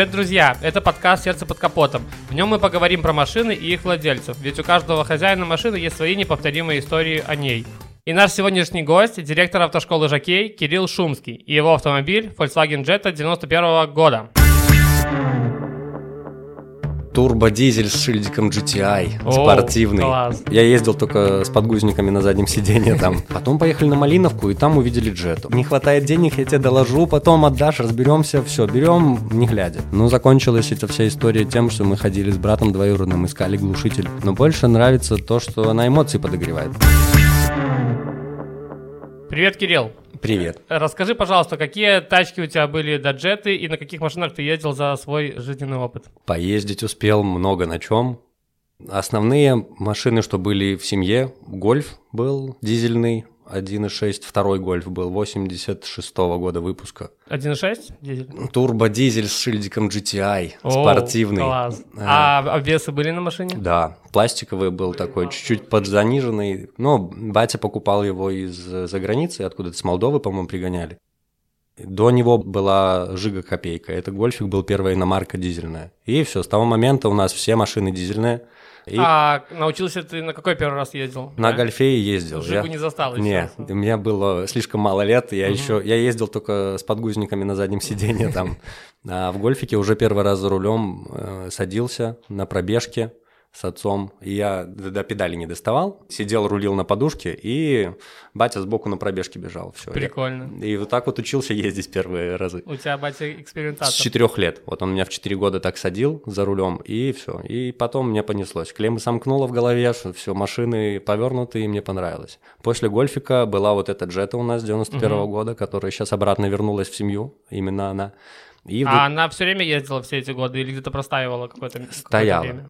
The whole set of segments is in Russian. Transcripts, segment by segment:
Привет, друзья! Это подкаст «Сердце под капотом». В нем мы поговорим про машины и их владельцев, ведь у каждого хозяина машины есть свои неповторимые истории о ней. И наш сегодняшний гость – директор автошколы «Жокей» Кирилл Шумский и его автомобиль Volkswagen Jetta 91 года. Турбодизель с шильдиком GTI, О, спортивный. класс. Я ездил только с подгузниками на заднем сиденье там. Потом поехали на Малиновку и там увидели джету. Не хватает денег, я тебе доложу, потом отдашь, разберемся, все, берем, не глядя. Ну, закончилась эта вся история тем, что мы ходили с братом двоюродным, искали глушитель. Но больше нравится то, что она эмоции подогревает. Привет, Кирилл! Привет. Расскажи, пожалуйста, какие тачки у тебя были до джеты и на каких машинах ты ездил за свой жизненный опыт? Поездить успел много на чем. Основные машины, что были в семье, гольф был дизельный, 1.6, второй гольф был 86 года выпуска. 1.6 дизель? Турбодизель с шильдиком GTI, О, спортивный. Класс. А. А обвесы были на машине? Да, пластиковый был такой, чуть-чуть поджаниженный. Но батя покупал его из-за границы, откуда-то с Молдовы, по-моему, пригоняли. До него была Жига Копейка. Это гольфик был первая иномарка дизельная. И все, с того момента у нас все машины дизельные. И А научился ты на какой первый раз ездил? на Да? гольфе ездил. Жигу Я- не застал еще. Не, у меня было слишком мало лет, я еще, я ездил только с подгузниками на заднем сиденье там, а в гольфике уже первый раз за рулем э, садился на пробежке с отцом, и я до педали не доставал, сидел, рулил на подушке, и батя сбоку на пробежке бежал, все. Прикольно. И вот так вот учился ездить первые разы. У тебя батя экспериментатор. С четырех лет. Вот он меня в четыре года так садил за рулем, и все. И потом мне понеслось. Клеммы сомкнуло в голове, что все, машины повернуты, и мне понравилось. После гольфика была вот эта джета у нас 91 Мгм. года, которая сейчас обратно вернулась в семью, именно она. И А она все время ездила все эти годы или где-то простаивала какое-то Стояла. время?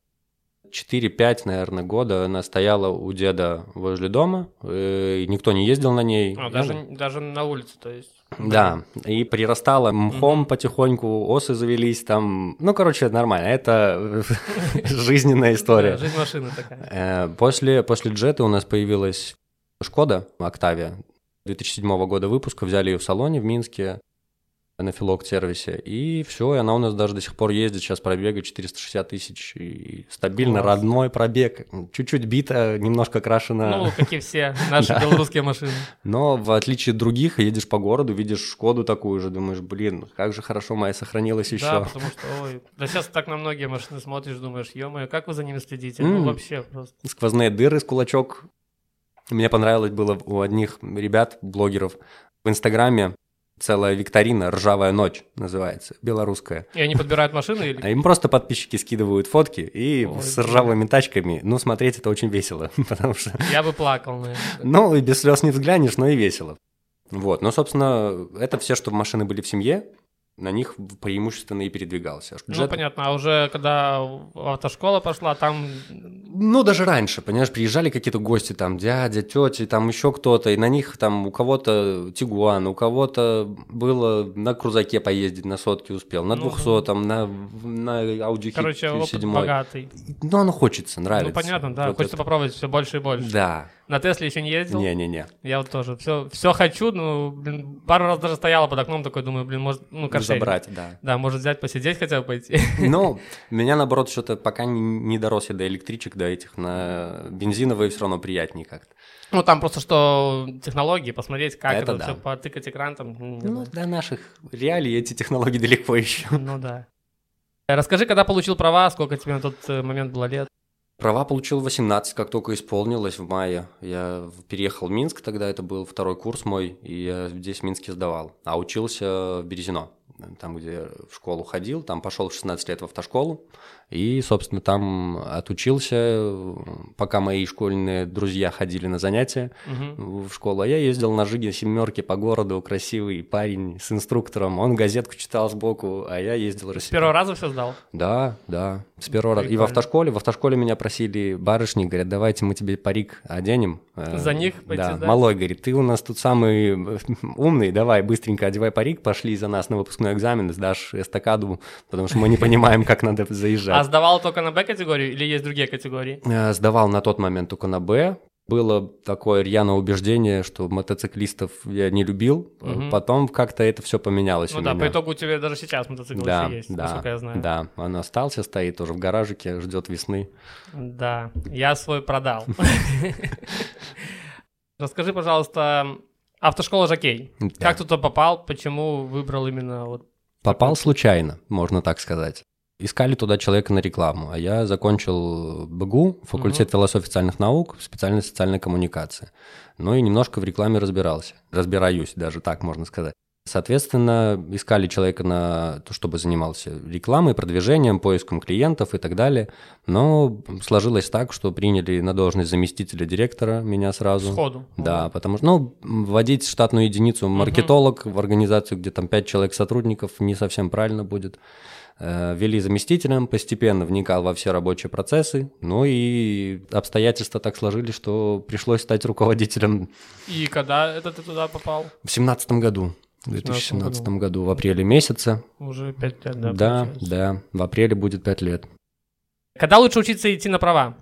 4-5, наверное, года она стояла у деда возле дома, э, и никто не ездил на ней. А, даже, даже на улице, то есть. Да, и прирастала мхом потихоньку, осы завелись там. Ну, короче, нормально. Это жизненная Да, история. жизнь машины такая. Э, После, после джета у нас появилась Шкода Октавия 2007 года выпуска. Взяли ее в салоне в Минске на филокт сервисе. И все, и она у нас даже до сих пор ездит. Сейчас пробега 460 тысяч. И стабильно Класс. родной пробег. Чуть-чуть бита, немножко крашена. Ну, как и все наши белорусские машины. Но в отличие от других, едешь по городу, видишь Шкоду такую же, думаешь, блин, как же хорошо моя сохранилась еще. Да, потому что, ой, да сейчас так на многие машины смотришь, думаешь, ё как вы за ними следите? Ну, вообще просто. Сквозные дыры с кулачок. Мне понравилось было у одних ребят, блогеров, в Инстаграме целая викторина «Ржавая ночь» называется, белорусская. И они подбирают машины или... А им просто подписчики скидывают фотки, и Ой, с ржавыми тачками, ну, смотреть это очень весело, потому что, Я бы плакал, наверное. ну, и без слез не взглянешь, но и весело. Вот, ну, собственно, это все, что машины были в семье, на них преимущественно и передвигался. Ну, Джет- понятно, а уже когда автошкола пошла, там... Ну, даже раньше, понимаешь, приезжали какие-то гости, там, дядя, тети, там еще кто-то, и на них там у кого-то Тигуан, у кого-то было на крузаке поездить, на сотке успел, на Ну, двухсотом, на, на Audi Короче, опыт 7. богатый. Ну, оно хочется, нравится. Ну, понятно, да, Вот хочется это. попробовать все больше и больше. Да, На Тесле еще не ездил? не-не-не, Я вот тоже. Все, все хочу, ну, блин, пару раз даже стояла под окном, такой думаю, блин, может, ну, каршеринг. забрать, да. Да, может взять, посидеть хотя бы пойти. Ну, меня, наоборот, что-то пока не, не дорос я до электричек, до этих, на бензиновые все равно приятнее как-то. Ну, там просто что технологии, посмотреть, как Это это, да. все, потыкать экран там. Ну, знаю. до наших реалий эти технологии далеко еще. Ну да. Расскажи, когда получил права, сколько тебе на тот э, момент было лет? Права получил в 18, как только исполнилось в мае. Я переехал в Минск, тогда это был второй курс мой, и я здесь в Минске сдавал. А учился в Березино, там, где в школу ходил, там пошел в 16 лет в автошколу, и, собственно, там отучился, пока мои школьные друзья ходили на занятия Мгм. в школу. А я ездил на Жиге семерке по городу, красивый парень с инструктором. Он газетку читал сбоку, а я ездил... С первого раза все сдал? Да, да, с первого раза. И в Прикольно. автошколе, в автошколе меня просили барышни, говорят, давайте мы тебе парик оденем. Э, За них пойти Да, сдать? малой говорит, ты у нас тут самый э, умный, давай быстренько одевай парик, пошли за нас на выпускной экзамен, сдашь эстакаду, потому что мы не понимаем, как надо А сдавал только на Б-категорию или есть другие категории? Э, Сдавал на тот момент только на Б, было такое рьяное убеждение, что мотоциклистов я не любил. Мгм. Потом как-то это все поменялось Ну да, меня. по итогу у тебя даже сейчас мотоцикл да, еще есть, да, насколько я знаю. да, он остался, стоит тоже в гаражике, ждет весны. Да, я свой продал. Расскажи, пожалуйста, автошкола Жокей. Как ты туда попал? Почему выбрал именно вот... Попал случайно, можно так сказать. Искали туда человека на рекламу, а я закончил БГУ, факультет философии и социальных наук, специальность социальной коммуникации. Ну и немножко в рекламе разбирался. Разбираюсь, даже так можно сказать. Соответственно, искали человека на то, чтобы занимался рекламой, продвижением, поиском клиентов и так далее. Но сложилось так, что приняли на должность заместителя директора меня сразу. Сходу. Да, потому что, ну, вводить штатную единицу маркетолог в организацию, где там 5 человек сотрудников, не совсем правильно будет. Э, Вели заместителем, постепенно вникал во все рабочие процессы, ну и обстоятельства так сложились, что пришлось стать руководителем И когда это ты туда попал? в семнадцатом году. В 2017 году, в апреле месяце. Уже пять лет, да? Да, получается. да, в апреле будет 5 лет. Когда лучше учиться идти на права?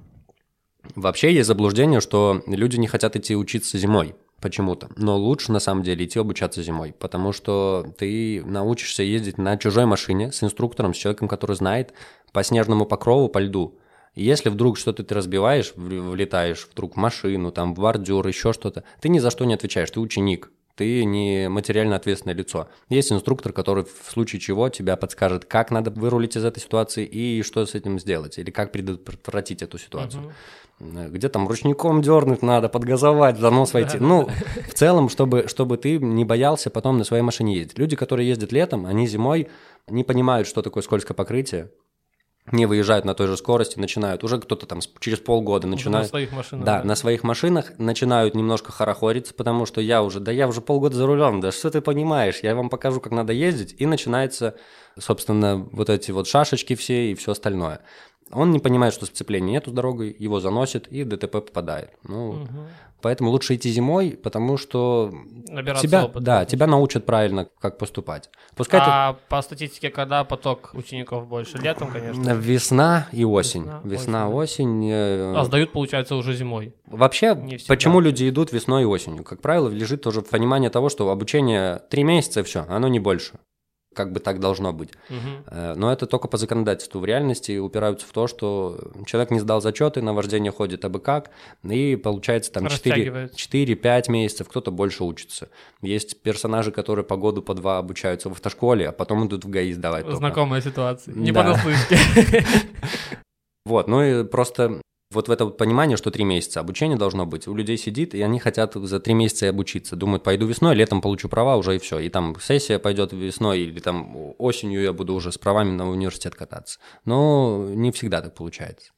Вообще есть заблуждение, что люди не хотят идти учиться зимой почему-то. Но лучше на самом деле идти обучаться зимой, потому что ты научишься ездить на чужой машине с инструктором, с человеком, который знает по снежному покрову, по льду. И если вдруг что-то ты разбиваешь, влетаешь вдруг в машину, там, в бордюр, еще что-то, ты ни за что не отвечаешь, ты ученик, ты не материально ответственное лицо. Есть инструктор, который в случае чего тебя подскажет, как надо вырулить из этой ситуации и что с этим сделать, или как предотвратить эту ситуацию. Э, Где там ручником дернуть надо, подгазовать, за нос войти. Ну, в целом, чтобы, чтобы ты не боялся потом на своей машине ездить. Люди, которые ездят летом, они зимой не понимают, что такое скользкое покрытие, не выезжают на той же скорости, начинают, уже кто-то там через полгода Уже на своих машинах. Да, на своих машинах начинают немножко хорохориться, потому что я уже, да я уже полгода за рулем, да что ты понимаешь, я вам покажу, как надо ездить, и начинается, собственно, вот эти вот шашечки все и все остальное. Он не понимает, что сцепления нету с дорогой, его заносит и ДТП попадает. Ну, Мгм. поэтому лучше идти зимой, потому что Набираться тебя, опыта. да, тебя научат правильно, как поступать. Пускай ты- А по статистике, когда поток учеников больше? Летом, конечно. Весна и осень. Весна, Весна, осень. э, А сдают, получается, уже зимой. Вообще, почему люди идут весной и осенью? Как правило, лежит тоже понимание того, что обучение три месяца и все, оно не больше. Как бы так должно быть. Э, Но это только по законодательству. В реальности упираются в то, что человек не сдал зачеты, на вождение ходит абы как, и получается там 4, Растягивается. 4-5 месяцев, кто-то больше учится. Есть персонажи, которые по году, по два обучаются в автошколе, а потом идут в ГАИ сдавать. только. Знакомая ситуация. Не Да. понаслышке. Вот, ну и просто вот в это понимание, что три месяца обучения должно быть, у людей сидит, и они хотят за три месяца и обучиться. Думают, пойду весной, летом получу права уже и все. И там сессия пойдет весной, или там осенью я буду уже с правами на университет кататься. Но не всегда так получается.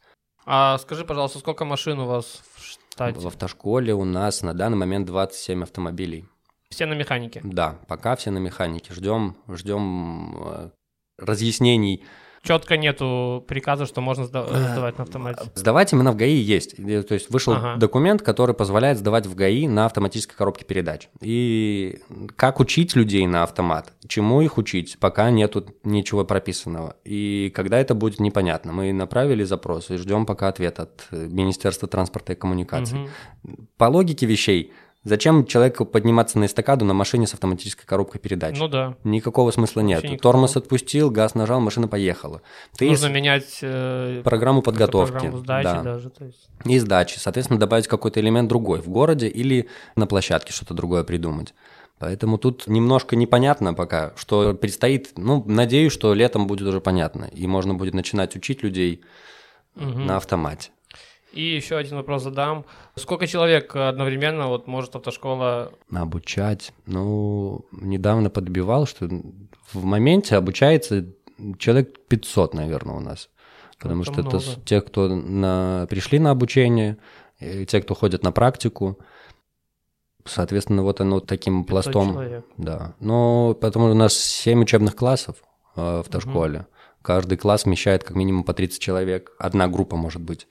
А скажи, пожалуйста, сколько машин у вас в штате? В автошколе у нас на данный момент 27 автомобилей. Все на механике. Да, пока все на механике. Ждем, ждем э, разъяснений Четко нету приказа, что можно сда- сдавать на автомате. Сдавать именно в ГАИ есть. То есть вышел Ага. документ, который позволяет сдавать в ГАИ на автоматической коробке передач. И как учить людей на автомат? Чему их учить? Пока нету ничего прописанного. И когда это будет, непонятно. Мы направили запрос и ждем пока ответ от э, Министерства транспорта и коммуникаций. Мгм. По логике вещей, зачем человеку подниматься на эстакаду на машине с автоматической коробкой передач? Ну да. Никакого смысла нет. Никакого. Тормоз отпустил, газ нажал, машина поехала. Ты Нужно с- менять э, программу подготовки. программу сдачи да. даже. То есть. и сдачи. Соответственно, добавить какой-то элемент другой в городе или на площадке что-то другое придумать. Поэтому тут немножко непонятно пока, что предстоит. Ну, надеюсь, что летом будет уже понятно, и можно будет начинать учить людей Мгм. на автомате. И еще один вопрос задам. Сколько человек одновременно вот может автошкола... Обучать. Ну, недавно подбивал, что в моменте обучается человек 500, наверное, у нас. Потому Это что это много. те, кто на, пришли на обучение, и те, кто ходят на практику. Соответственно, вот оно таким 500 пластом. человек. Да. Но потому у нас 7 учебных классов э, в автошколе. Каждый класс вмещает как минимум по 30 человек. Одна группа может быть.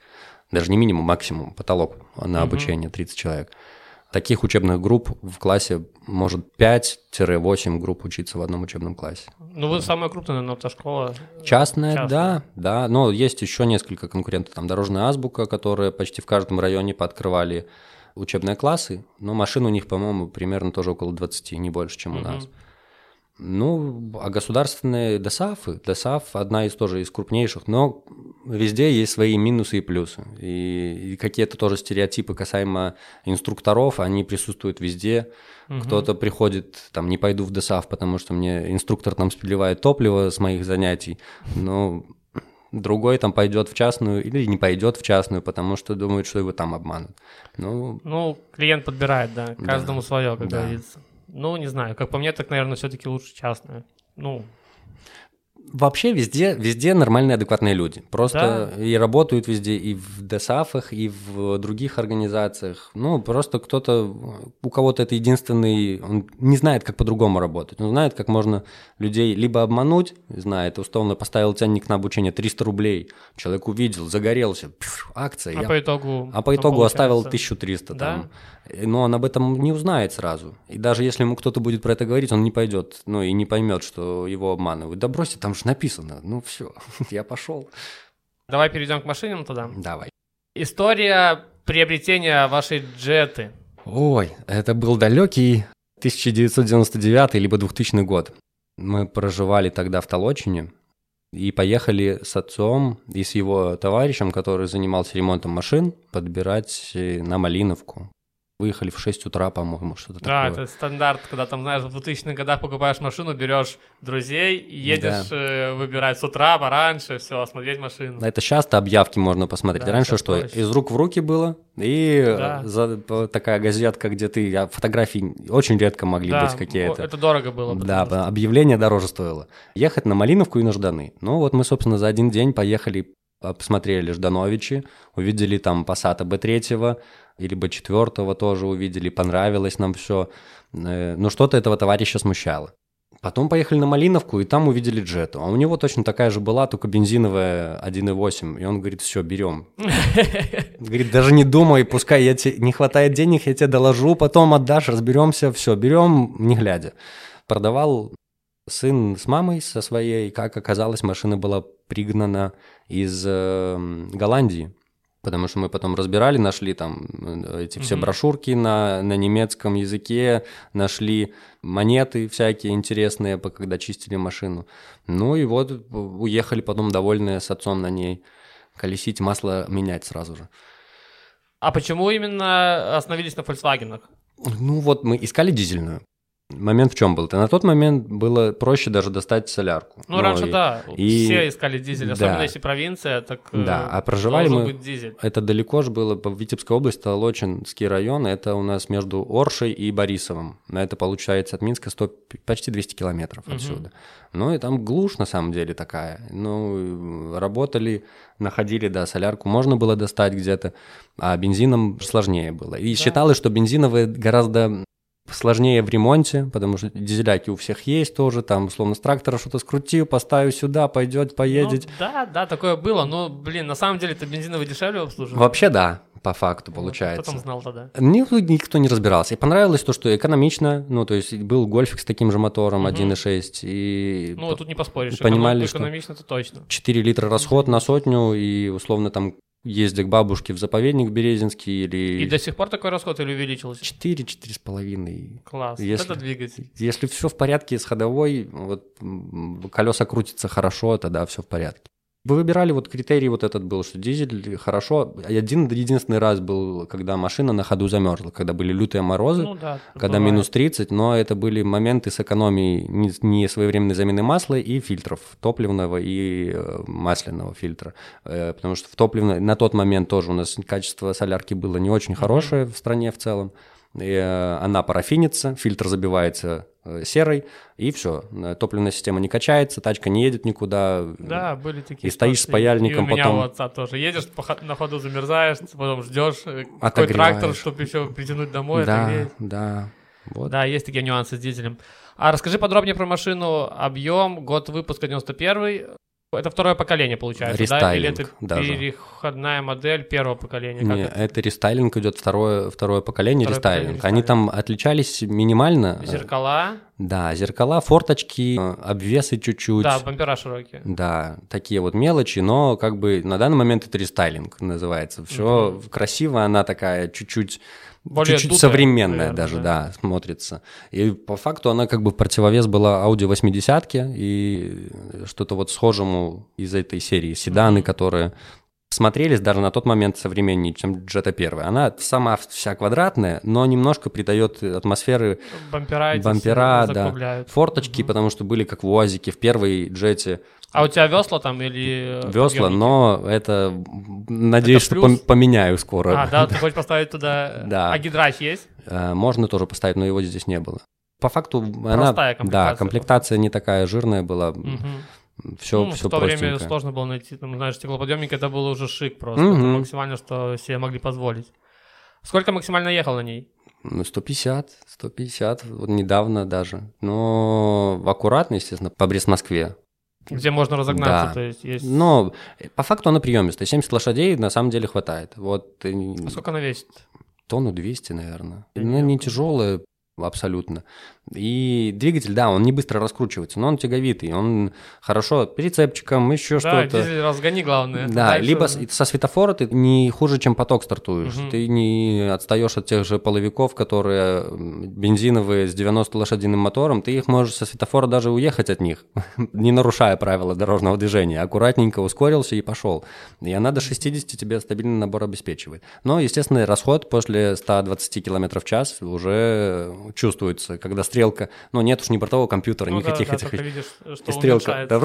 Даже не минимум, максимум, потолок на обучение 30 человек. Таких учебных групп в классе может 5-8 групп учиться в одном учебном классе. Ну, вы самая крупная, наверное, автошкола. Частная, Частная. да, да, но есть еще несколько конкурентов. Там Дорожная азбука, которая почти в каждом районе пооткрывали учебные классы, но машин у них, по-моему, примерно тоже около 20, не больше, чем у Мгм. нас. Ну, а государственные ДОСАФы, ДОСАФ одна из тоже из крупнейших, но везде есть свои минусы и плюсы. И, и какие-то тоже стереотипы касаемо инструкторов, они присутствуют везде. Мгм. Кто-то приходит, там, не пойду в ДОСАФ, потому что мне инструктор там спиливает топливо с моих занятий, но другой там пойдет в частную или не пойдет в частную, потому что думает, что его там обманут. Ну, Ну, клиент подбирает, да, Да. каждому свое, как Да. говорится. Ну, не знаю, как по мне, так, наверное, все-таки лучше частное. Ну, Вообще везде, везде нормальные, адекватные люди. Просто и работают везде, и в ДСАФах, и в других организациях. Ну, просто кто-то, у кого-то это единственный, он не знает, как по-другому работать. Он знает, как можно людей либо обмануть, знает, условно поставил ценник на обучение 300 рублей, человек увидел, загорелся, пф, акция, а я- по итогу... а по итогу оставил получается? 1300 Да? там. Но он об этом не узнает сразу. И даже если ему кто-то будет про это говорить, он не пойдет, ну и не поймет, что его обманывают. Да бросьте, там же написано. Ну все, я пошел. Давай перейдем к машинам тогда. Давай. История приобретения вашей джеты. Ой, это был далекий 1999 либо 2000 год. Мы проживали тогда в Толочине и поехали с отцом и с его товарищем, который занимался ремонтом машин, подбирать э, на Малиновку. Выехали в 6 утра, по-моему, что-то Да, такое. это стандарт, когда там, знаешь, в 2000-х годах покупаешь машину, берешь друзей, едешь э, выбирать с утра, пораньше, все, осмотреть машину. Это часто объявки можно посмотреть. Да, Раньше что, проще. из рук в руки было, и Да. э, за- по- такая газетка, где ты, а фотографии очень редко могли Да, быть какие-то. это дорого было. Да, что- объявление дороже стоило. Ехать на Малиновку и на Жданы. Ну вот мы, собственно, за один день поехали, посмотрели Ждановичи, увидели там Passat B3 или B4 тоже увидели, понравилось нам все. Но что-то этого товарища смущало. Потом поехали на Малиновку, и там увидели джету. А у него точно такая же была, только бензиновая 1.8. И он говорит, все, берем. Говорит, даже не думай, пускай я тебе не хватает денег, я тебе доложу, потом отдашь, разберемся, все, берем, не глядя. Продавал сын с мамой со своей, как оказалось, машина была пригнана из э, Голландии. Потому что мы потом разбирали, нашли там э, эти все Мгм. брошюрки на, на немецком языке, нашли монеты всякие интересные, когда чистили машину. Ну и вот э, уехали потом довольные с отцом на ней колесить, масло менять сразу же. А почему именно остановились на Volkswagen? Ну вот мы искали дизельную. Момент в чем был? То на тот момент было проще даже достать солярку. Ну, раньше, и- да, и- все искали дизель, да. особенно если провинция, так э, Да, а проживали мы- быть дизель. Это далеко же было, по Витебской области, Толочинский район, это у нас между Оршей и Борисовым. На это получается от Минска 100, почти 200 километров отсюда. Ну и там глушь на самом деле такая. Ну, работали, находили, да, солярку можно было достать где-то, а бензином сложнее было. И Да. считалось, что бензиновые гораздо сложнее в ремонте, потому что дизеляки у всех есть тоже, там, условно, с трактора что-то скрутил, поставил сюда, пойдет, поедет. Ну, да, да, такое было, но, блин, на самом деле это бензиновый дешевле обслуживает. Вообще, да, по факту Вот, получается. Кто там знал тогда? Никто, никто не разбирался. И понравилось то, что экономично, ну, то есть был гольфик с таким же мотором Мгм. 1.6, и Ну, тут не поспоришь. понимали, Эконом- что- Экономично, это точно. 4 литра расход на сотню, и условно там ездя к бабушке в заповедник Березинский, или И до сих пор такой расход или увеличился? 4, 4,5. Класс. Если- это двигатель. Если все в порядке с ходовой, вот колеса крутятся хорошо, тогда все в порядке. Вы выбирали вот критерий вот этот был, что дизель хорошо. Один единственный раз был, когда машина на ходу замерзла, когда были лютые морозы. Ну да. когда бывает. минус 30, но это были моменты с экономией не, не своевременной замены масла и фильтров топливного и э, масляного фильтра. Э, потому что в топливной на тот момент тоже у нас качество солярки было не очень хорошее в стране в целом. Э, она парафинится, фильтр забивается э, серой, и все. Топливная система не качается, тачка не едет никуда. Да, были такие. И стоишь с паяльником, И у меня потом- у отца тоже. Едешь на ходу замерзаешь, потом ждешь э, какой трактор, чтобы еще притянуть домой, да, да. Вот. Да, есть такие нюансы с дизелем. А расскажи подробнее про машину, объем, год выпуска 91 Это второе поколение, получается, да? Или это Рестайлинг даже. переходная модель первого поколения? Как Не, это? это рестайлинг идет второе, второе поколение Второе рестайлинг. поколение Они там отличались минимально. Зеркала, Да, зеркала, форточки, э, обвесы чуть-чуть. Да, бампера широкие. Да, такие вот мелочи, но как бы на данный момент это рестайлинг называется. Все Мгм. красиво, она такая чуть-чуть Более чуть-чуть дутая, современная наверное, даже, да. да. смотрится. И по факту она как бы противовес была Audi 80 и что-то вот схожему из этой серии. Седаны, Мгм. которые смотрелись даже на тот момент современнее, чем Jetta 1. Она сама вся квадратная, но немножко придает атмосферы Бампера Бампера, да. форточки, Мгм. потому что были как в УАЗике в первой Джете А у тебя весла там или... весла, подъемники? но это, надеюсь, что плюс? пом- поменяю скоро. А, да, ты хочешь поставить туда... Да. А гидрач есть? Э, Можно тоже поставить, но его здесь не было. По факту она, Простая комплектация. да, комплектация не такая жирная была, Мгм. Все, ну, все в то время простенько. сложно было найти, там, знаешь, стеклоподъемник это было уже шик просто, Мгм. это максимально, что себе могли позволить. Сколько максимально ехал на ней? Ну, 150, 150, вот недавно даже. Но аккуратно, естественно, по Брест-Москве. Где можно разогнаться, Да. то есть есть... Но по факту она приемистая. 70 лошадей на самом деле хватает. Вот э, А сколько она весит? тонну 200, наверное. Я Она не тяжелая абсолютно. И двигатель, да, он не быстро раскручивается, но он тяговитый, он хорошо прицепчиком, еще да, что-то. дизель разгони, главное. Да, Дальше либо со светофора ты не хуже, чем поток стартуешь. Мгм. Ты не отстаешь от тех же половиков, которые бензиновые с 90 лошадиным мотором. Ты их можешь со светофора даже уехать от них, не нарушая правила дорожного движения. Аккуратненько ускорился и пошел. И она до 60 тебе стабильный набор обеспечивает. Но, естественно, расход после 120 км в час уже чувствуется, когда стрелка... Ну, нет уж ни бортового компьютера, Ну да, никаких да, этих... только видишь, что и стрелка, да.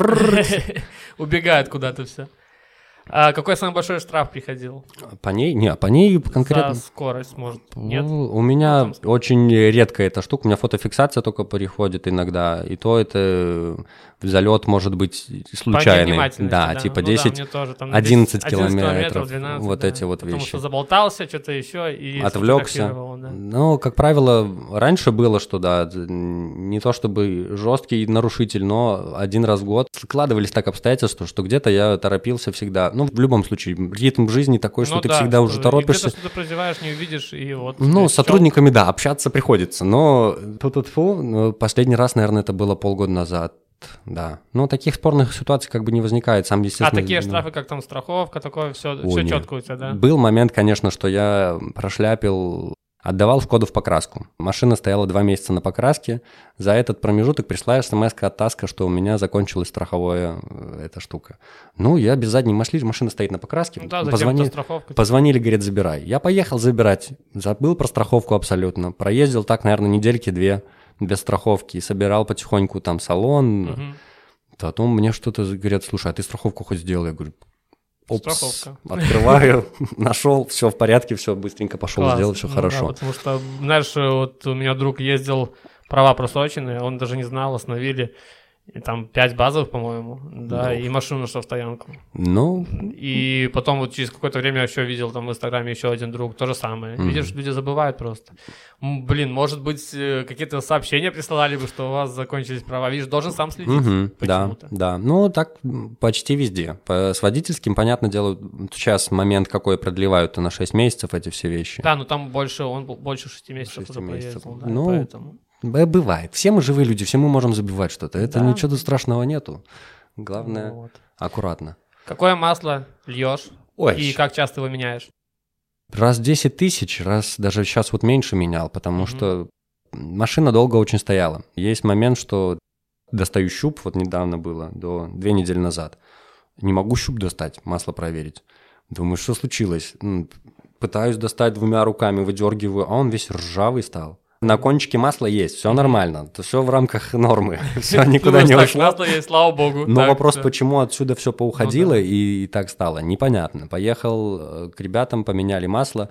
Убегает куда-то все. А какой самый большой штраф приходил? По ней? Не, по ней конкретно... За скорость, может, нет? Ну, у меня очень редко эта штука, у меня фотофиксация только приходит иногда, и то это залет может быть случайный. невнимательности, Да, типа Ну да, 10, мне тоже, там, 11 10 километров, 12, вот да. эти вот Потому вещи. что заболтался, что-то еще, и отвлекся. да. Ну, как правило, раньше было, что да, не то чтобы жесткий нарушитель, но один раз в год складывались так обстоятельства, что где-то я торопился всегда. Ну, в любом случае, ритм жизни такой, что Ну ты да, всегда уже торопишься. Где-то что-то прозеваешь, не увидишь, и вот... Ну, с сотрудниками, да, общаться приходится, но тьфу-тьфу-тьфу, ну, последний раз, наверное, это было полгода назад, да. Ну, таких спорных ситуаций как бы не возникает, сам, А естественно... такие ну, штрафы, как там страховка, такое все, Ой, все нет. четко у тебя, да? Был момент, конечно, что я прошляпил, отдавал Шкоду в покраску. Машина стояла два месяца на покраске. За этот промежуток пришла смс от Таска, что у меня закончилась страховая э, эта штука. Ну, я без задней машины, машина стоит на покраске. Ну да, Позвони- зачем-то страховка. Позвонили, говорит, забирай. Я поехал забирать. Забыл про страховку абсолютно. Проездил так, наверное, недельки две без страховки. Собирал потихоньку там салон. Мгм. Потом мне что-то говорят, слушай, а ты страховку хоть сделай? Я говорю, опс, Страховка. открываю, нашел, все в порядке, все быстренько пошел, Класс. сделал, все Ну да, хорошо. потому что, знаешь, вот у меня друг ездил, права просроченные, он даже не знал, остановили. И там пять базовых, по-моему, да, Ну. и машину на стоянку. Ну, И потом вот через какое-то время я еще видел там в Инстаграме еще один друг, то же самое. Мгм. Видишь, люди забывают просто. Блин, может быть, э, какие-то сообщения присылали бы, что у вас закончились права. Видишь, должен сам следить. да, почему-то. да. Ну, так почти везде. С водительским, понятное дело, сейчас момент какой продлевают на 6 месяцев эти все вещи. Да, но там больше, он больше шести месяцев Шести уже месяцев. проездил, да, Ну, поэтому. Бывает. Все мы живые люди, все мы можем забивать что-то. Это Да. ничего страшного нету. Главное, Вот. аккуратно. Какое масло льешь Ой, и как часто его меняешь? Раз 10 тысяч, раз даже сейчас вот меньше менял, потому Мгм. что машина долго очень стояла. Есть момент, что достаю щуп, вот недавно было, до две недели назад. Не могу щуп достать, масло проверить. Думаю, что случилось? Пытаюсь достать двумя руками, выдергиваю, а он весь ржавый стал. На кончике масла есть, все нормально, то все в рамках нормы, все никуда не ушло. Масло есть, слава богу. Но вопрос, почему отсюда все поуходило Ну и, так стало, непонятно. Поехал э, к ребятам, поменяли масло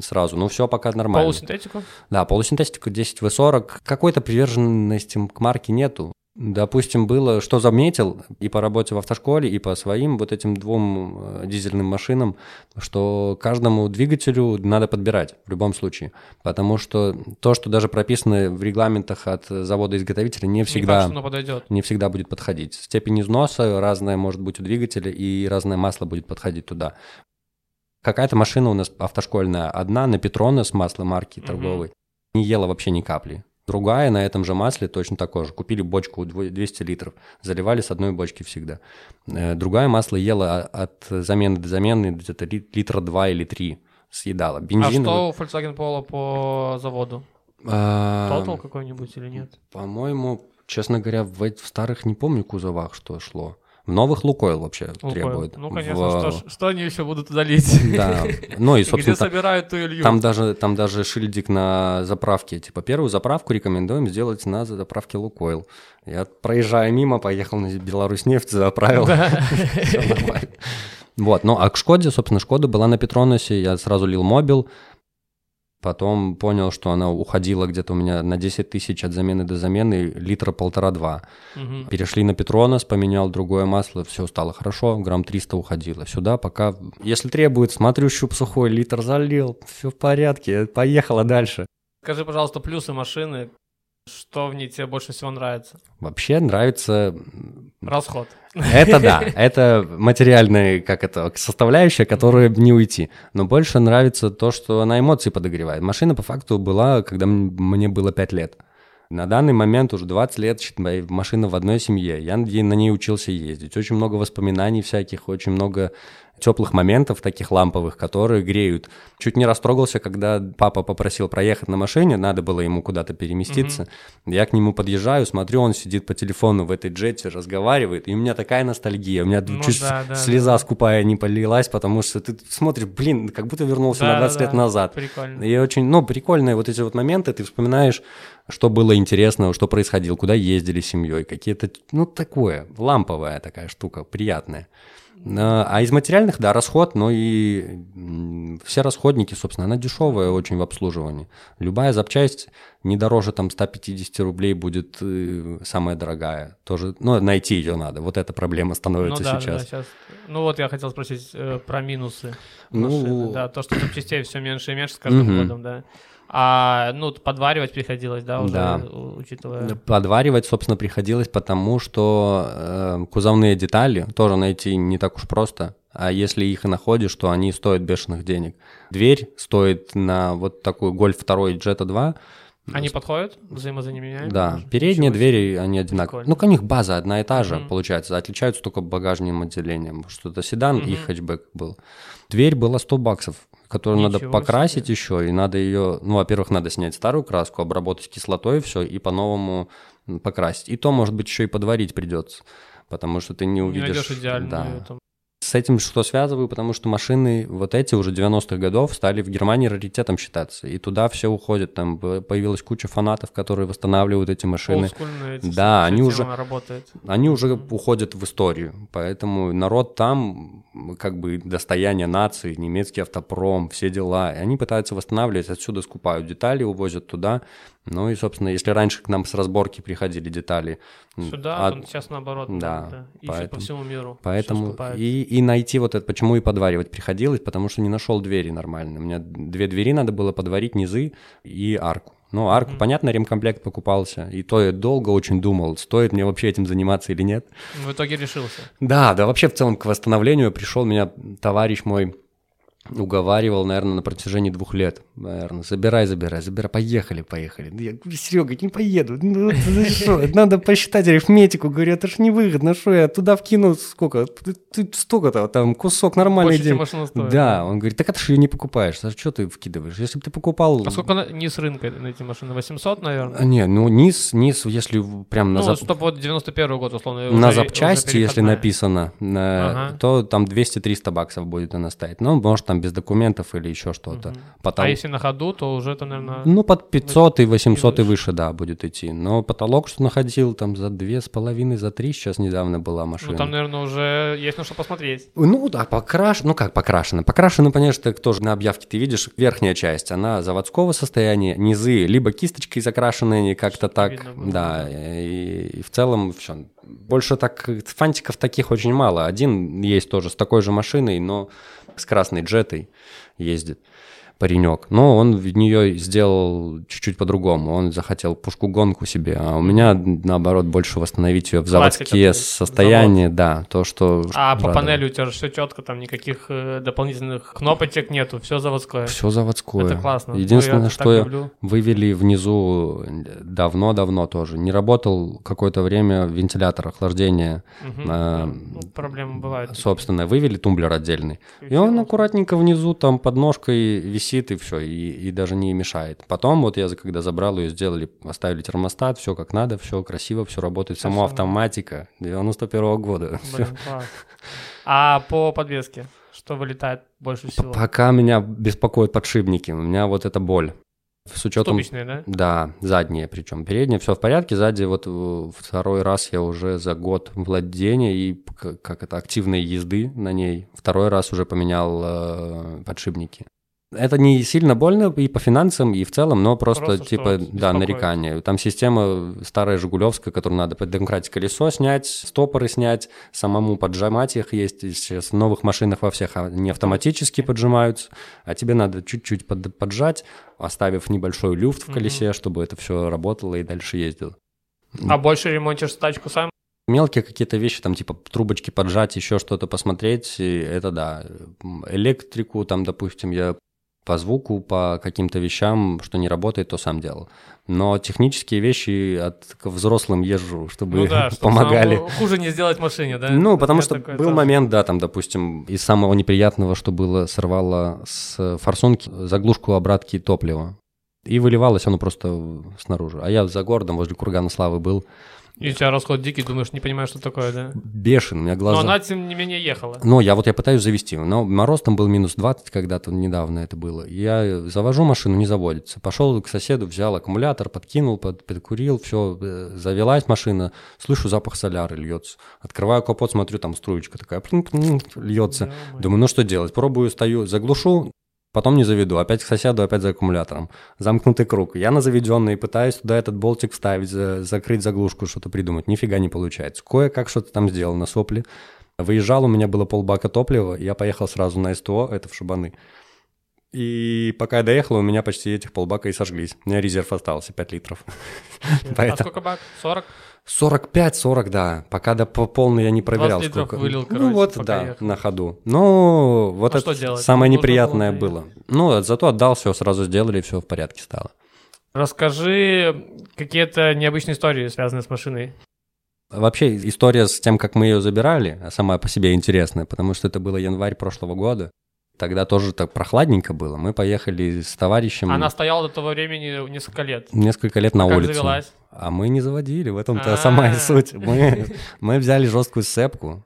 сразу. Ну, все пока нормально. Полусинтетику? Да, полусинтетика 10В40. Какой-то приверженности к марке нету. Допустим, было, что заметил и по работе в автошколе, и по своим вот этим двум э, дизельным машинам, что каждому двигателю надо подбирать в любом случае. Потому что то, что даже прописано в регламентах от завода-изготовителя, не Не всегда факт, оно подойдет. не всегда будет подходить. Степень износа разная может быть у двигателя, и разное масло будет подходить туда. Какая-то машина у нас автошкольная, одна на Петрона с масла марки Мгм. торговой, не ела вообще ни капли. Другая на этом же масле точно такое же. Купили бочку 200 литров, заливали с одной бочки всегда. Э, другая масло ела от замены до замены где-то литра 2 или 3 съедала. Бензин... А что у Volkswagen Polo по заводу? А... Total какой-нибудь или нет? По-моему, честно говоря, в, в старых не помню кузовах, что шло. Новых Лукойл вообще Лукойл. требует. Ну, конечно, в... что, что они еще будут туда лить? Да, ну и, собственно, Где собирают ту илью? Там даже, там даже шильдик на заправке. Типа, первую заправку рекомендуем сделать на заправке Лукойл. Я, проезжая мимо, поехал на Беларусь нефть, заправил. Вот, ну а к Шкоде, собственно, Шкода была на Петроносе, я сразу лил мобил, Потом понял, что она уходила где-то у меня на 10 тысяч от замены до замены, литра полтора-два. Угу. Перешли на Петронос, поменял другое масло, все стало хорошо, грамм 300 уходило. Сюда пока, если требует, смотрю, щуп сухой, литр залил, все в порядке, поехала дальше. Скажи, пожалуйста, плюсы машины, что в ней тебе больше всего нравится? Вообще нравится... Расход. Это да, это материальная, как это, составляющая, которая не уйти. Но больше нравится то, что она эмоции подогревает. Машина по факту была, когда мне было 5 лет. На данный момент уже 20 лет машина в одной семье. Я на ней учился ездить. Очень много воспоминаний всяких, очень много теплых моментов, таких ламповых, которые греют. Чуть не растрогался, когда папа попросил проехать на машине, надо было ему куда-то переместиться. Mm-hmm. Я к нему подъезжаю, смотрю, он сидит по телефону в этой джете, разговаривает, и у меня такая ностальгия, у меня ну, чуть да, да, слеза да. скупая не полилась, потому что ты смотришь, блин, как будто вернулся да, на 20 да, лет назад. Прикольно. И очень, ну, прикольные вот эти вот моменты, ты вспоминаешь, что было интересного, что происходило, куда ездили с семьей, какие-то, ну, такое, ламповая такая штука, приятная. А из материальных, да, расход, но и все расходники, собственно, она дешевая очень в обслуживании. Любая запчасть не дороже там 150 рублей будет э, самая дорогая. Тоже, ну, найти ее надо. Вот эта проблема становится ну, да, сейчас. Да, сейчас. Ну вот я хотел спросить э, про минусы ну, машины. Да, то, что запчастей все меньше и меньше с каждым угу. годом, да. А, ну, подваривать приходилось, да, уже да. учитывая... Подваривать, собственно, приходилось потому, что э, кузовные детали тоже найти не так уж просто. А если их и находишь, то они стоят бешеных денег. Дверь стоит на вот такую Golf 2 Jetta 2 они подходят, взаимозаменяемые? Да, передние Ничего двери, они одинаковые. Ну, у них база одна и та же, mm-hmm. получается, отличаются только багажным отделением. Что это седан mm-hmm. и хэтчбэк был. Дверь была 100 баксов которую Ничего надо покрасить себе. еще, и надо ее, ну, во-первых, надо снять старую краску, обработать кислотой все и по-новому покрасить. И то, может быть, еще и подварить придется, потому что ты не увидишь. Не идеальную да. там с этим что связываю, потому что машины вот эти уже 90-х годов стали в Германии раритетом считаться. И туда все уходят. Там появилась куча фанатов, которые восстанавливают эти машины. Эти, да, они уже, работает. они уже уходят в историю. Поэтому народ там как бы достояние нации, немецкий автопром, все дела. И они пытаются восстанавливать, отсюда скупают детали, увозят туда. Ну и, собственно, если раньше к нам с разборки приходили детали... Сюда, а, сейчас наоборот. Да. да. Ищут поэтому, по всему миру. Поэтому и, и найти вот это, почему и подваривать приходилось, потому что не нашел двери нормально. У меня две двери надо было подварить, низы и арку. Ну, арку, mm-hmm. понятно, ремкомплект покупался. И то я долго очень думал, стоит мне вообще этим заниматься или нет. В итоге решился. Да, да, вообще в целом к восстановлению пришел меня товарищ мой уговаривал, наверное, на протяжении двух лет, наверное, забирай, забирай, забирай, поехали, поехали. Я говорю, Серега, не поеду, ну, что, надо посчитать арифметику, говорю, это ж невыгодно, что я туда вкину сколько, ты столько-то, там кусок нормальный день. Да, да, он говорит, так это ж ее не покупаешь, а что ты вкидываешь, если бы ты покупал... А сколько низ рынка на эти машины, 800, наверное? А, не, ну низ, низ, если прям на... Ну, зап... стоп, вот 91 год, условно. На уже, запчасти, уже если написано, на... ага. то там 200-300 баксов будет она стоить, ну, может, там без документов или еще что-то. Угу. Потом... А если на ходу, то уже это, наверное... Ну, под 500 и 800 и выше, да, будет идти. Но потолок, что находил, там за две с половиной, за три сейчас недавно была машина. Ну, там, наверное, уже есть на что посмотреть. Ну, да, покрашено, ну как покрашено? Покрашено, конечно, тоже на объявке ты видишь, верхняя часть, она заводского состояния, низы либо кисточкой закрашенные как-то так, да, и, и в целом все. Больше так, фантиков таких очень мало. Один есть тоже с такой же машиной, но с красной джетой ездит. Паренек. Но он в нее сделал чуть-чуть по-другому. Он захотел пушку-гонку себе, а у меня, наоборот, больше восстановить ее в заводские состояния, да, то, что... А по панели у тебя же все четко, там никаких э, дополнительных кнопочек нету, все заводское. Все заводское. Это классно. Единственное, что я вывели внизу давно-давно тоже. Не работал какое-то время вентилятор охлаждения. Угу. А, ну, проблемы бывают. Собственно, вывели тумблер отдельный. И, и он аккуратненько внизу там под ножкой висит и все, и, и даже не мешает. Потом вот я когда забрал ее, сделали, оставили термостат, все как надо, все красиво, все работает. Само автоматика 91 -го года. Блин, а по подвеске? Что вылетает больше всего? Пока меня беспокоят подшипники. У меня вот эта боль. С учетом... Ступичные, да? Да, задние причем. Передние все в порядке, сзади вот э, второй раз я уже за год владения и как это активной езды на ней, второй раз уже поменял э, подшипники. Это не сильно больно и по финансам, и в целом, но просто, просто типа, да, нарекание. Там система старая Жигулевская, которую надо поддемократить колесо снять, стопоры снять, самому поджимать их есть. Сейчас в новых машинах во всех они автоматически поджимаются, а тебе надо чуть-чуть под, поджать, оставив небольшой люфт в колесе, mm-hmm. чтобы это все работало и дальше ездило. А больше ремонтишь тачку сам? Мелкие какие-то вещи, там типа трубочки поджать, еще что-то посмотреть, это да. Электрику, там, допустим, я по звуку, по каким-то вещам, что не работает, то сам делал. Но технические вещи от к взрослым езжу, чтобы ну да, помогали. Чтобы хуже не сделать машине, да? Ну, потому Я что был тоже. момент, да, там, допустим, из самого неприятного, что было, сорвало с форсунки заглушку обратки топлива. И выливалось оно просто снаружи. А я за городом возле Кургана Славы был, и у тебя расход дикий, думаешь, не понимаешь, что такое, да? Бешеный, у меня глаза... Но она, тем не менее, ехала. Ну, я вот я пытаюсь завести, но мороз там был минус 20 когда-то, недавно это было. Я завожу машину, не заводится. Пошел к соседу, взял аккумулятор, подкинул, под, подкурил, все, э, завелась машина, слышу запах соляры льется. Открываю капот, смотрю, там струечка такая льется. Думаю, ну что делать? Пробую, стою, заглушу, Потом не заведу, опять к соседу, опять за аккумулятором. Замкнутый круг. Я на заведенный пытаюсь туда этот болтик вставить, за, закрыть заглушку, что-то придумать. Нифига не получается. Кое-как что-то там сделал на сопли. Выезжал, у меня было полбака топлива, я поехал сразу на СТО, это в Шабаны. И пока я доехал, у меня почти этих полбака и сожглись. У меня резерв остался, 5 литров. А сколько бак? 40? 45-40, да. Пока до полной я не проверял, 20 сколько. Вылил, ну короче, ну вот, да, ехал. на ходу. Ну, вот а это самое ну, неприятное было. Ну, зато отдал, все сразу сделали, все в порядке стало. Расскажи какие-то необычные истории, связанные с машиной. Вообще, история с тем, как мы ее забирали, сама по себе интересная, потому что это было январь прошлого года. Тогда тоже так прохладненько было. Мы поехали с товарищем. Она стояла до того времени несколько лет. Несколько лет на как улице. завелась? А мы не заводили, в этом-то сама и суть. Мы, мы взяли жесткую сцепку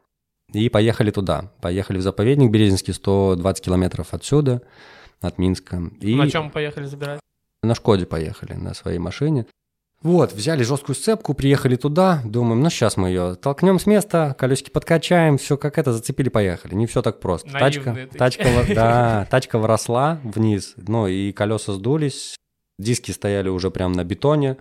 и поехали туда. Поехали в заповедник Березинский, 120 километров отсюда, от Минска. И на чем поехали забирать? На Шкоде поехали, на своей машине. Вот, взяли жесткую сцепку, приехали туда, думаем, ну сейчас мы ее толкнем с места, колесики подкачаем, все как это, зацепили, поехали. Не все так просто. Наивные тачка, тачка, да, тачка выросла вниз, ну и колеса сдулись, диски стояли уже прям на бетоне.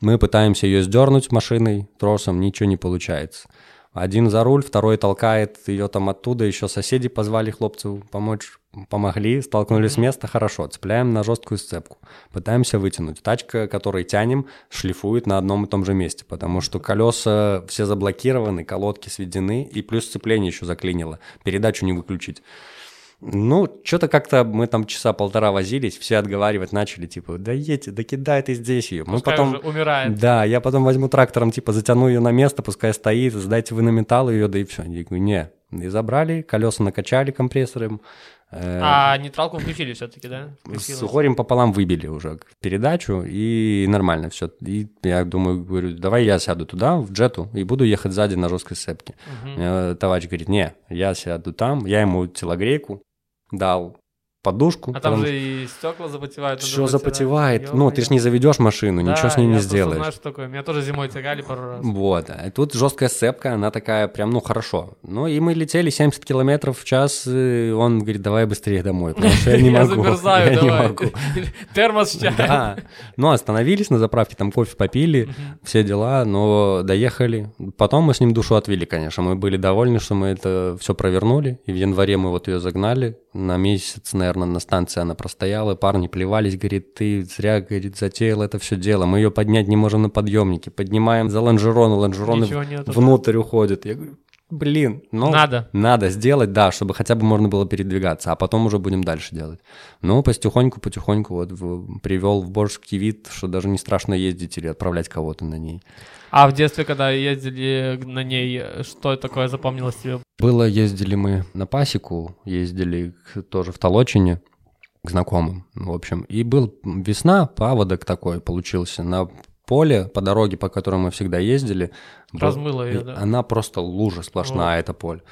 Мы пытаемся ее сдернуть машиной, тросом, ничего не получается. Один за руль, второй толкает ее там оттуда, еще соседи позвали хлопцев помочь, помогли, столкнули с места, хорошо, цепляем на жесткую сцепку, пытаемся вытянуть. Тачка, которой тянем, шлифует на одном и том же месте, потому что колеса все заблокированы, колодки сведены, и плюс сцепление еще заклинило, передачу не выключить. Ну, что-то как-то мы там часа полтора возились, все отговаривать начали, типа, да едь, да кидай ты здесь ее. Мы потом... уже умирает. Да, я потом возьму трактором, типа, затяну ее на место, пускай стоит, сдайте вы на металл ее, да и все. Я говорю, не. И забрали, колеса накачали компрессором. Э, а нейтралку включили все-таки, да? С горем пополам выбили уже передачу, и нормально все. И я думаю, говорю, давай я сяду туда, в джету, и буду ехать сзади на жесткой сцепке. Угу. Товарищ говорит, не, я сяду там, я ему телогрейку, дал подушку. А там же и стекла запотевают. Все запотевает. Ну, ты же не заведешь машину, да, ничего с ней не сделаешь. знаешь, что такое. Меня тоже зимой тягали пару раз. Вот. И тут жесткая сцепка, она такая прям, ну, хорошо. Ну, и мы летели 70 километров в час, и он говорит, давай быстрее домой, потому что я не могу. Я замерзаю, могу. Термос чаем. Да. Ну, остановились на заправке, там кофе попили, все дела, но доехали. Потом мы с ним душу отвели, конечно. Мы были довольны, что мы это все провернули, и в январе мы вот ее загнали, на месяц, наверное, на станции она простояла, парни плевались, говорит, ты зря, говорит, затеял это все дело, мы ее поднять не можем на подъемнике, поднимаем за лонжероны, лонжероны внутрь уходят. Я говорю, блин, ну... Надо. Надо сделать, да, чтобы хотя бы можно было передвигаться, а потом уже будем дальше делать. Ну, потихоньку, потихоньку вот в- привел в божеский вид, что даже не страшно ездить или отправлять кого-то на ней. А в детстве, когда ездили на ней, что такое запомнилось тебе? Было, ездили мы на пасеку, ездили тоже в Толочине к знакомым, в общем. И был весна, паводок такой получился на поле по дороге, по которой мы всегда ездили. Размыло и да? Она просто лужа сплошная, это поле.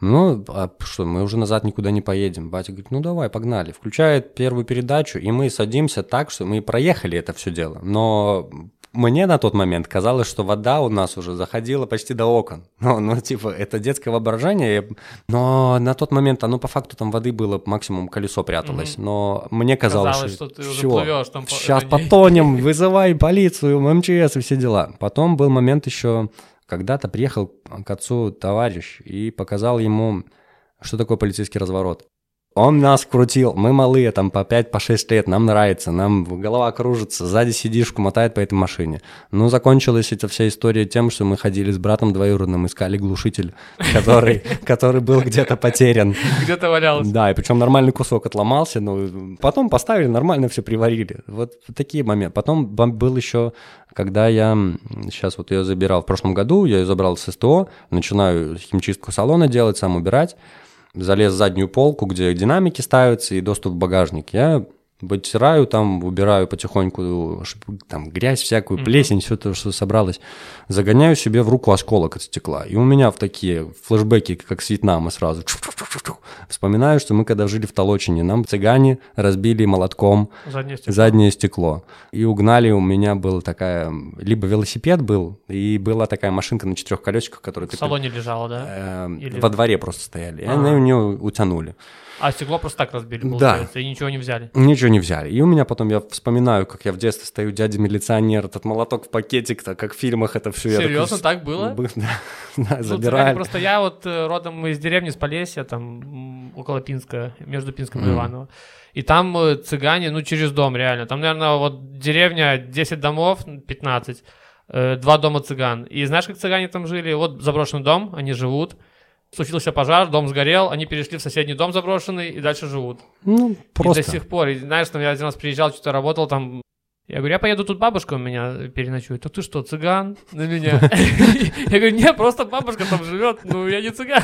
Ну, а что, мы уже назад никуда не поедем. Батя говорит, ну давай, погнали. Включает первую передачу, и мы садимся так, что мы проехали это все дело. Но мне на тот момент казалось, что вода у нас уже заходила почти до окон. Ну, ну типа, это детское воображение. Но на тот момент, оно по факту там воды было, максимум колесо пряталось. Но мне казалось, Казалось, что ты уже всё, плывёшь там по- Сейчас ней. потонем, вызывай полицию, МЧС и все дела. Потом был момент еще, когда-то приехал к отцу товарищ и показал ему, что такое полицейский разворот. Он нас крутил, мы малые, там по 5-6 по лет, нам нравится, нам голова кружится, сзади сидишку мотает по этой машине. Ну, закончилась эта вся история тем, что мы ходили с братом двоюродным, искали глушитель, который, который был где-то потерян. Где-то валялось. Да, и причем нормальный кусок отломался, но потом поставили, нормально все приварили. Вот такие моменты. Потом был еще, когда я сейчас вот ее забирал в прошлом году, я ее забрал с СТО, начинаю химчистку салона делать, сам убирать, залез в заднюю полку, где динамики ставятся и доступ в багажник. Я вытираю там, убираю потихоньку там грязь всякую, плесень, все то, что собралось. Загоняю себе в руку осколок от стекла. И у меня в такие флешбеки, как с Вьетнама сразу. Вспоминаю, что мы когда жили в Толочине, нам цыгане разбили молотком Заднее стекло. заднее стекло. И угнали, у меня была такая, либо велосипед был, и была такая машинка на четырех колесиках, которую В салоне лежало, да? э, Или- Во дворе просто стояли. И А. они у нее утянули. А стекло просто так разбили, Да. получается, и ничего не взяли. Ничего не взяли. И у меня потом, я вспоминаю, как я в детстве стою, дядя-милиционер, этот молоток в пакетик, так как в фильмах это все. Серьезно, так было? Да, да, Ну, забирали. Просто я вот э, родом из деревни, с Полесья, там около Пинска, между Пинском и. Иваново. И там э, цыгане, ну, через дом, реально. Там, наверное, вот деревня, 10 домов, 15, э, два дома цыган. И знаешь, как цыгане там жили? Вот заброшенный дом, они живут. Случился пожар, дом сгорел, они перешли в соседний дом заброшенный и дальше живут. Ну, И просто. до сих пор. И знаешь, там я один раз приезжал, что-то работал там. Я говорю, я поеду, тут бабушка у меня переночует. А ты что, цыган на меня? Я говорю, нет, просто бабушка там живет, ну я не цыган.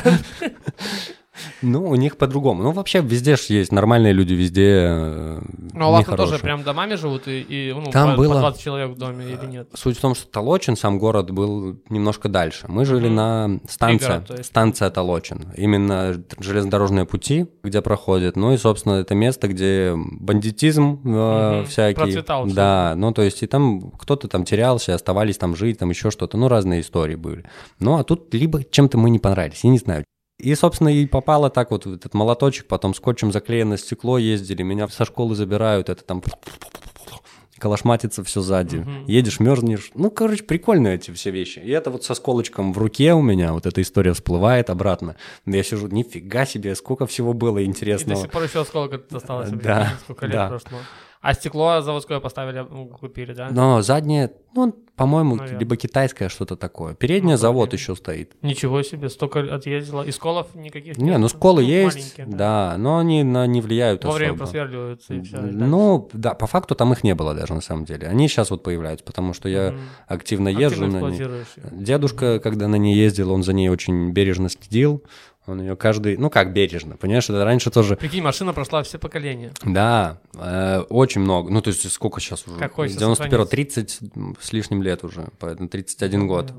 Ну, у них по-другому. Ну, вообще, везде же есть нормальные люди, везде э, Ну, а у вас там тоже прям домами живут и, и, ну, Там по, было- по 20 человек в доме или нет? Суть в том, что Толочин, сам город, был немножко дальше. Мы жили Мгм. на станции, Пригород, есть. станция Толочин. Именно железнодорожные пути, где проходят. Ну и, собственно, это место, где бандитизм э, Мгм. всякий. Процветал. Да, ну то есть и там кто-то там терялся, оставались там жить, там еще что-то. Ну, разные истории были. Ну, а тут либо чем-то мы не понравились, я не знаю. И, собственно, и попало так вот в этот молоточек, потом скотчем заклеено стекло ездили, меня со школы забирают, это там калашматится все сзади. Мгм. Едешь, мерзнешь. Ну, короче, прикольно эти все вещи. И это вот со сколочком в руке у меня, вот эта история всплывает обратно. Я сижу, нифига себе, сколько всего было И до интересного. сих пор еще сколько осталось, Да, сколько лет да. прошло. А стекло заводское поставили, ну, купили, да? Но заднее, ну, по-моему, Наверно. либо китайское что-то такое. Переднее Ну, завод вроде. еще стоит. Ничего себе, столько отъездило. И сколов никаких Не, нет? ну сколы Ну, есть, маленькие, да. но они на, не влияют Во время особо. просверливаются и все. Ну, да, по факту там их не было даже на самом деле. Они сейчас вот появляются, потому что я активно езжу на ней. Дедушка, когда на ней ездил, он за ней очень бережно следил. Он ее каждый, ну как бережно, понимаешь, это раньше тоже, Прикинь, машина прошла все поколения. да, э, очень много, ну то есть сколько сейчас уже? Какой С сейчас 91 30 с лишним лет уже, поэтому 31 год.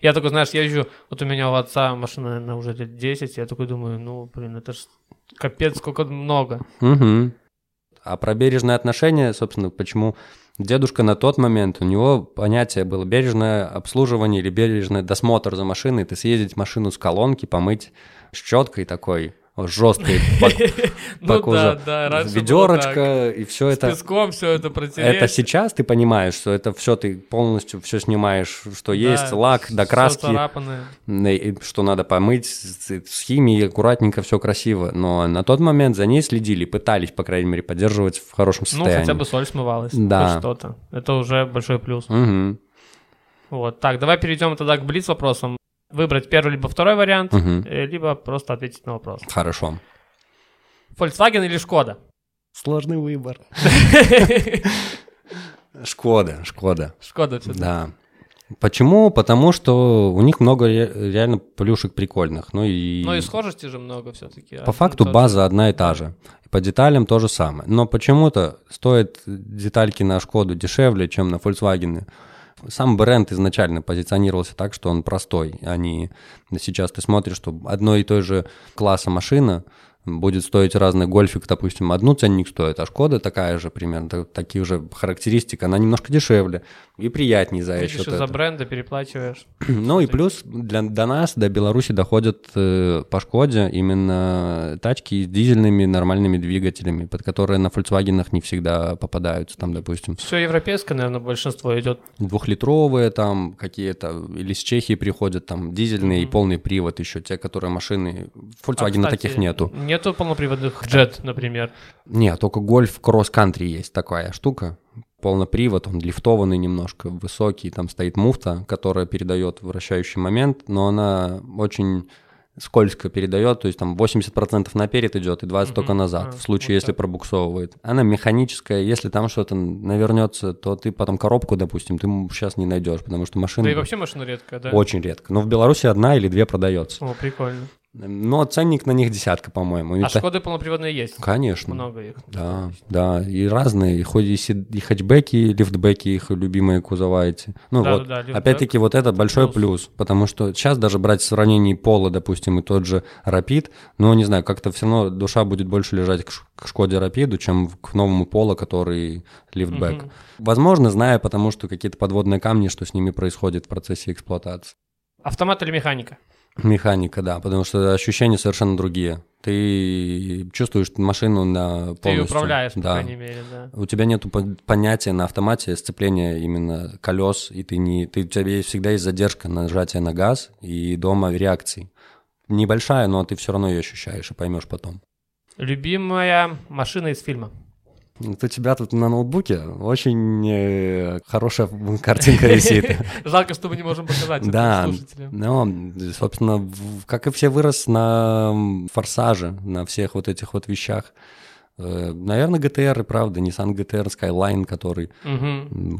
Я такой, знаешь, езжу, вот у меня у отца машина, наверное, уже лет 10, я такой думаю, ну, блин, это ж капец, сколько много. Мгм. А про бережное отношение, собственно, почему дедушка на тот момент, у него понятие было бережное обслуживание или бережный досмотр за машиной, ты съездить машину с колонки, помыть щеткой такой, жесткой Ну было так. ведерочка, и все С это... песком все это протереть. Это сейчас ты понимаешь, что это все ты полностью все снимаешь, что есть, лак до краски, что надо помыть с, с химией, аккуратненько, все красиво. Но на тот момент за ней следили, пытались, по крайней мере, поддерживать в хорошем Ну, состоянии. хотя бы соль смывалась. Да. что-то. Это уже большой плюс. Вот. Так, давай перейдем тогда к блиц вопросам. Выбрать первый либо второй вариант, э, либо просто ответить на вопрос. Хорошо. Volkswagen или Шкода? Сложный выбор. Шкода, Шкода. Шкода все Да. Почему? Потому что у них много ре- реально плюшек прикольных. Ну и, Но и схожести же много все-таки. по факту база одна и та же. По деталям то же самое. Но почему-то стоит детальки на Шкоду дешевле, чем на Volkswagen. Сам бренд изначально позиционировался так, что он простой. Они сейчас ты смотришь, что одной и той же класса машина будет стоить разный гольфик, допустим, одну ценник стоит, а Шкода такая же примерно, та- таких же характеристик, она немножко дешевле и приятнее за Видишь, счет из-за этого. бренда переплачиваешь. Ну и плюс для, до нас, до Беларуси доходят э, по Шкоде именно тачки с дизельными нормальными двигателями, под которые на Volkswagen не всегда попадаются. Там, допустим, Все европейское, наверное, большинство идет. двухлитровые там какие-то, или с Чехии приходят там дизельные и Мгм. полный привод еще, те, которые машины... Volkswagen А, кстати, таких нету. Нету полноприводных Jet, например. Нет, только гольф кросс-кантри есть такая штука. Полнопривод, он лифтованный немножко, высокий, там стоит муфта, которая передает вращающий момент, но она очень скользко передает, то есть там 80% наперед идет и 20% Мгм. только назад, А, в случае, вот если так. пробуксовывает. Она механическая, если там что-то навернется, то ты потом коробку, допустим, ты сейчас не найдешь, потому что машина Да и вообще машина редкая, да? очень редко. Но в Беларуси одна или две продается. О, прикольно. Но ценник на них десятка, по-моему. А та- Шкоды полноприводные есть? Конечно. Много их. Да, да, и разные, и хоть и, хэтчбеки, и лифтбеки, их любимые кузова эти. Ну Да, вот, да, да, опять-таки вот это большой плюс. плюс. потому что сейчас даже брать в сравнении пола, допустим, и тот же Rapid, ну, не знаю, как-то все равно душа будет больше лежать к, к Шкоде Rapid, чем к новому полу, который лифтбэк. Мгм. Возможно, зная, потому что какие-то подводные камни, что с ними происходит в процессе эксплуатации. Автомат или механика? Механика, да, потому что ощущения совершенно другие. Ты чувствуешь машину на Ты полностью. управляешь, по да. крайней мере, да. У тебя нет понятия на автомате сцепления именно колес, и ты не, ты, у тебя всегда есть задержка на нажатие на газ и дома реакции. Небольшая, но ты все равно ее ощущаешь и поймешь потом. Любимая машина из фильма? Вот у тебя тут на ноутбуке очень э, хорошая картинка висит. Жалко, что мы не можем показать Да, слушателям. ну, собственно, как и все вырос на форсаже, на всех вот этих вот вещах. Э, Наверное, GTR, и правда, Nissan GTR Skyline, который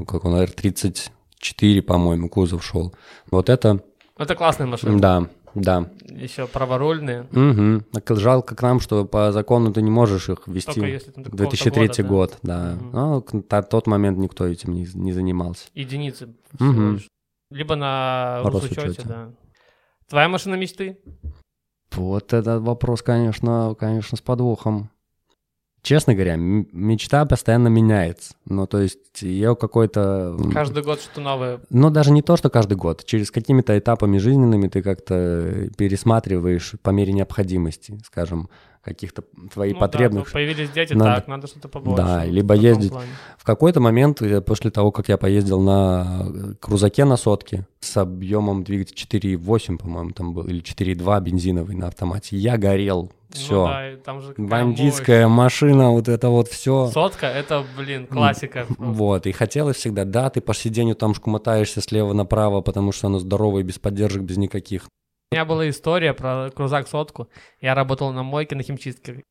как он, R34, по-моему, кузов шел. Вот это, Это классная машина. да, да. Еще праворульные. Угу. Жалко к нам, что по закону ты не можешь их Только ввести. если там до какого-то 2003 года, да. год, да. Мгм. Но к- на тот момент никто этим не, не занимался. Единицы. лишь. Либо на. Росучете, да. Твоя машина мечты? Вот этот вопрос, конечно, конечно, с подвохом. Честно говоря, мечта постоянно меняется. Ну, то есть ее какой-то... Каждый год что-то новое. Но даже не то, что каждый год. Через какими-то этапами жизненными ты как-то пересматриваешь по мере необходимости, скажем, каких-то твоих Ну да, потребностей. появились дети, Надо- так, надо что-то побольше. Да, либо в ездить. плане. В какой-то момент, э, после того, как я поездил на э, крузаке на сотке с объемом двигателя 4,8, по-моему, там был, или 4,2 бензиновый на автомате, я горел. Ну Все. да, и там же Бандитская машина, вот это вот все. мощь. Сотка, это, блин, классика. Вот, и хотелось всегда, да, ты по сиденью там шкумотаешься слева направо, потому что оно здоровое, без поддержек, без никаких. У меня была история про крузак сотку. Я работал на мойке на химчистке.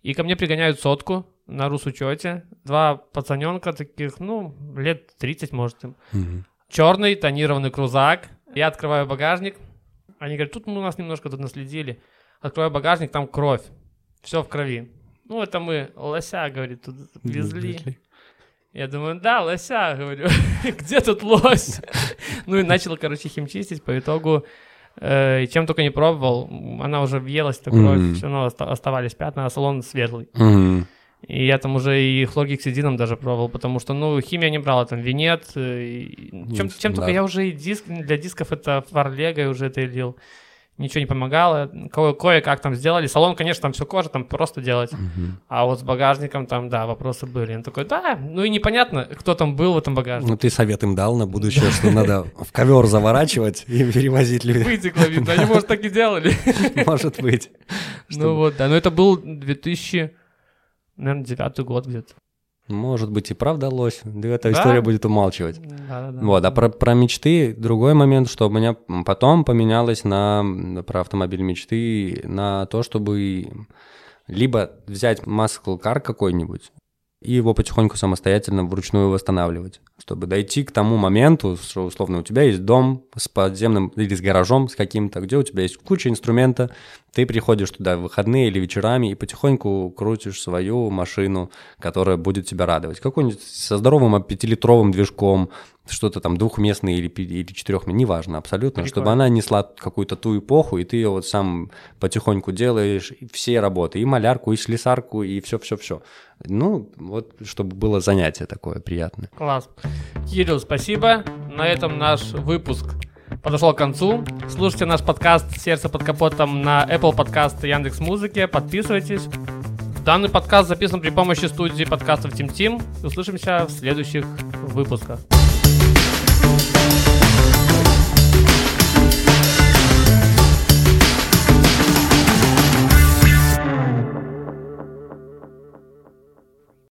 И ко мне пригоняют сотку на русучете. Два пацаненка таких, ну, лет 30, может, им. Черный тонированный крузак. Я открываю багажник. Они говорят, тут мы у нас немножко тут наследили. Открываю багажник, там кровь. Все в крови. Ну, это мы лося, говорит, тут везли. Я думаю, да, лося, говорю, где тут лось? Ну и начал, короче, химчистить, по итогу, э, чем только не пробовал, она уже въелась, эта кровь, Мгм. все равно оста- оставались пятна, а салон светлый. Мгм. И я там уже и хлоргексидином даже пробовал, потому что, ну, химия не брала, там, винет, э, и чем, чем только да. я уже и диск, для дисков это фарлегой уже это лил. Ничего не помогало. Ко- кое-как там сделали. Салон, конечно, там все кожа, там просто делать. Мгм. А вот с багажником там, да, вопросы были. Он такой, да, ну и непонятно, кто там был в этом багажнике. Ну, ты совет им дал на будущее, что надо в ковер заворачивать и перевозить людей. Вытекло, видно. Они, может, так и делали. Может быть. Ну вот, да. Но это был 2000, наверное, девятый год где-то. Может быть, и правда лось. Да эта Да? история будет умалчивать. Да-да-да. Вот, а про, про мечты другой момент, что у меня потом поменялось на про автомобиль мечты на то, чтобы либо взять car какой-нибудь и его потихоньку самостоятельно вручную восстанавливать, чтобы дойти к тому моменту, что условно у тебя есть дом с подземным или с гаражом с каким-то, где у тебя есть куча инструмента, ты приходишь туда в выходные или вечерами и потихоньку крутишь свою машину, которая будет тебя радовать. Какой-нибудь со здоровым пятилитровым движком, что-то там двухместный или, или четырехместный, неважно абсолютно, чтобы Прикольно. она несла какую-то ту эпоху, и ты ее вот сам потихоньку делаешь, все работы, и малярку, и слесарку, и все-все-все. Ну, вот, чтобы было занятие такое приятное. Класс. Кирилл, спасибо. На этом наш выпуск подошел к концу. Слушайте наш подкаст «Сердце под капотом» на Apple Podcast и Яндекс Музыке. Подписывайтесь. Данный подкаст записан при помощи студии подкастов Тим Тим. Услышимся в следующих выпусках.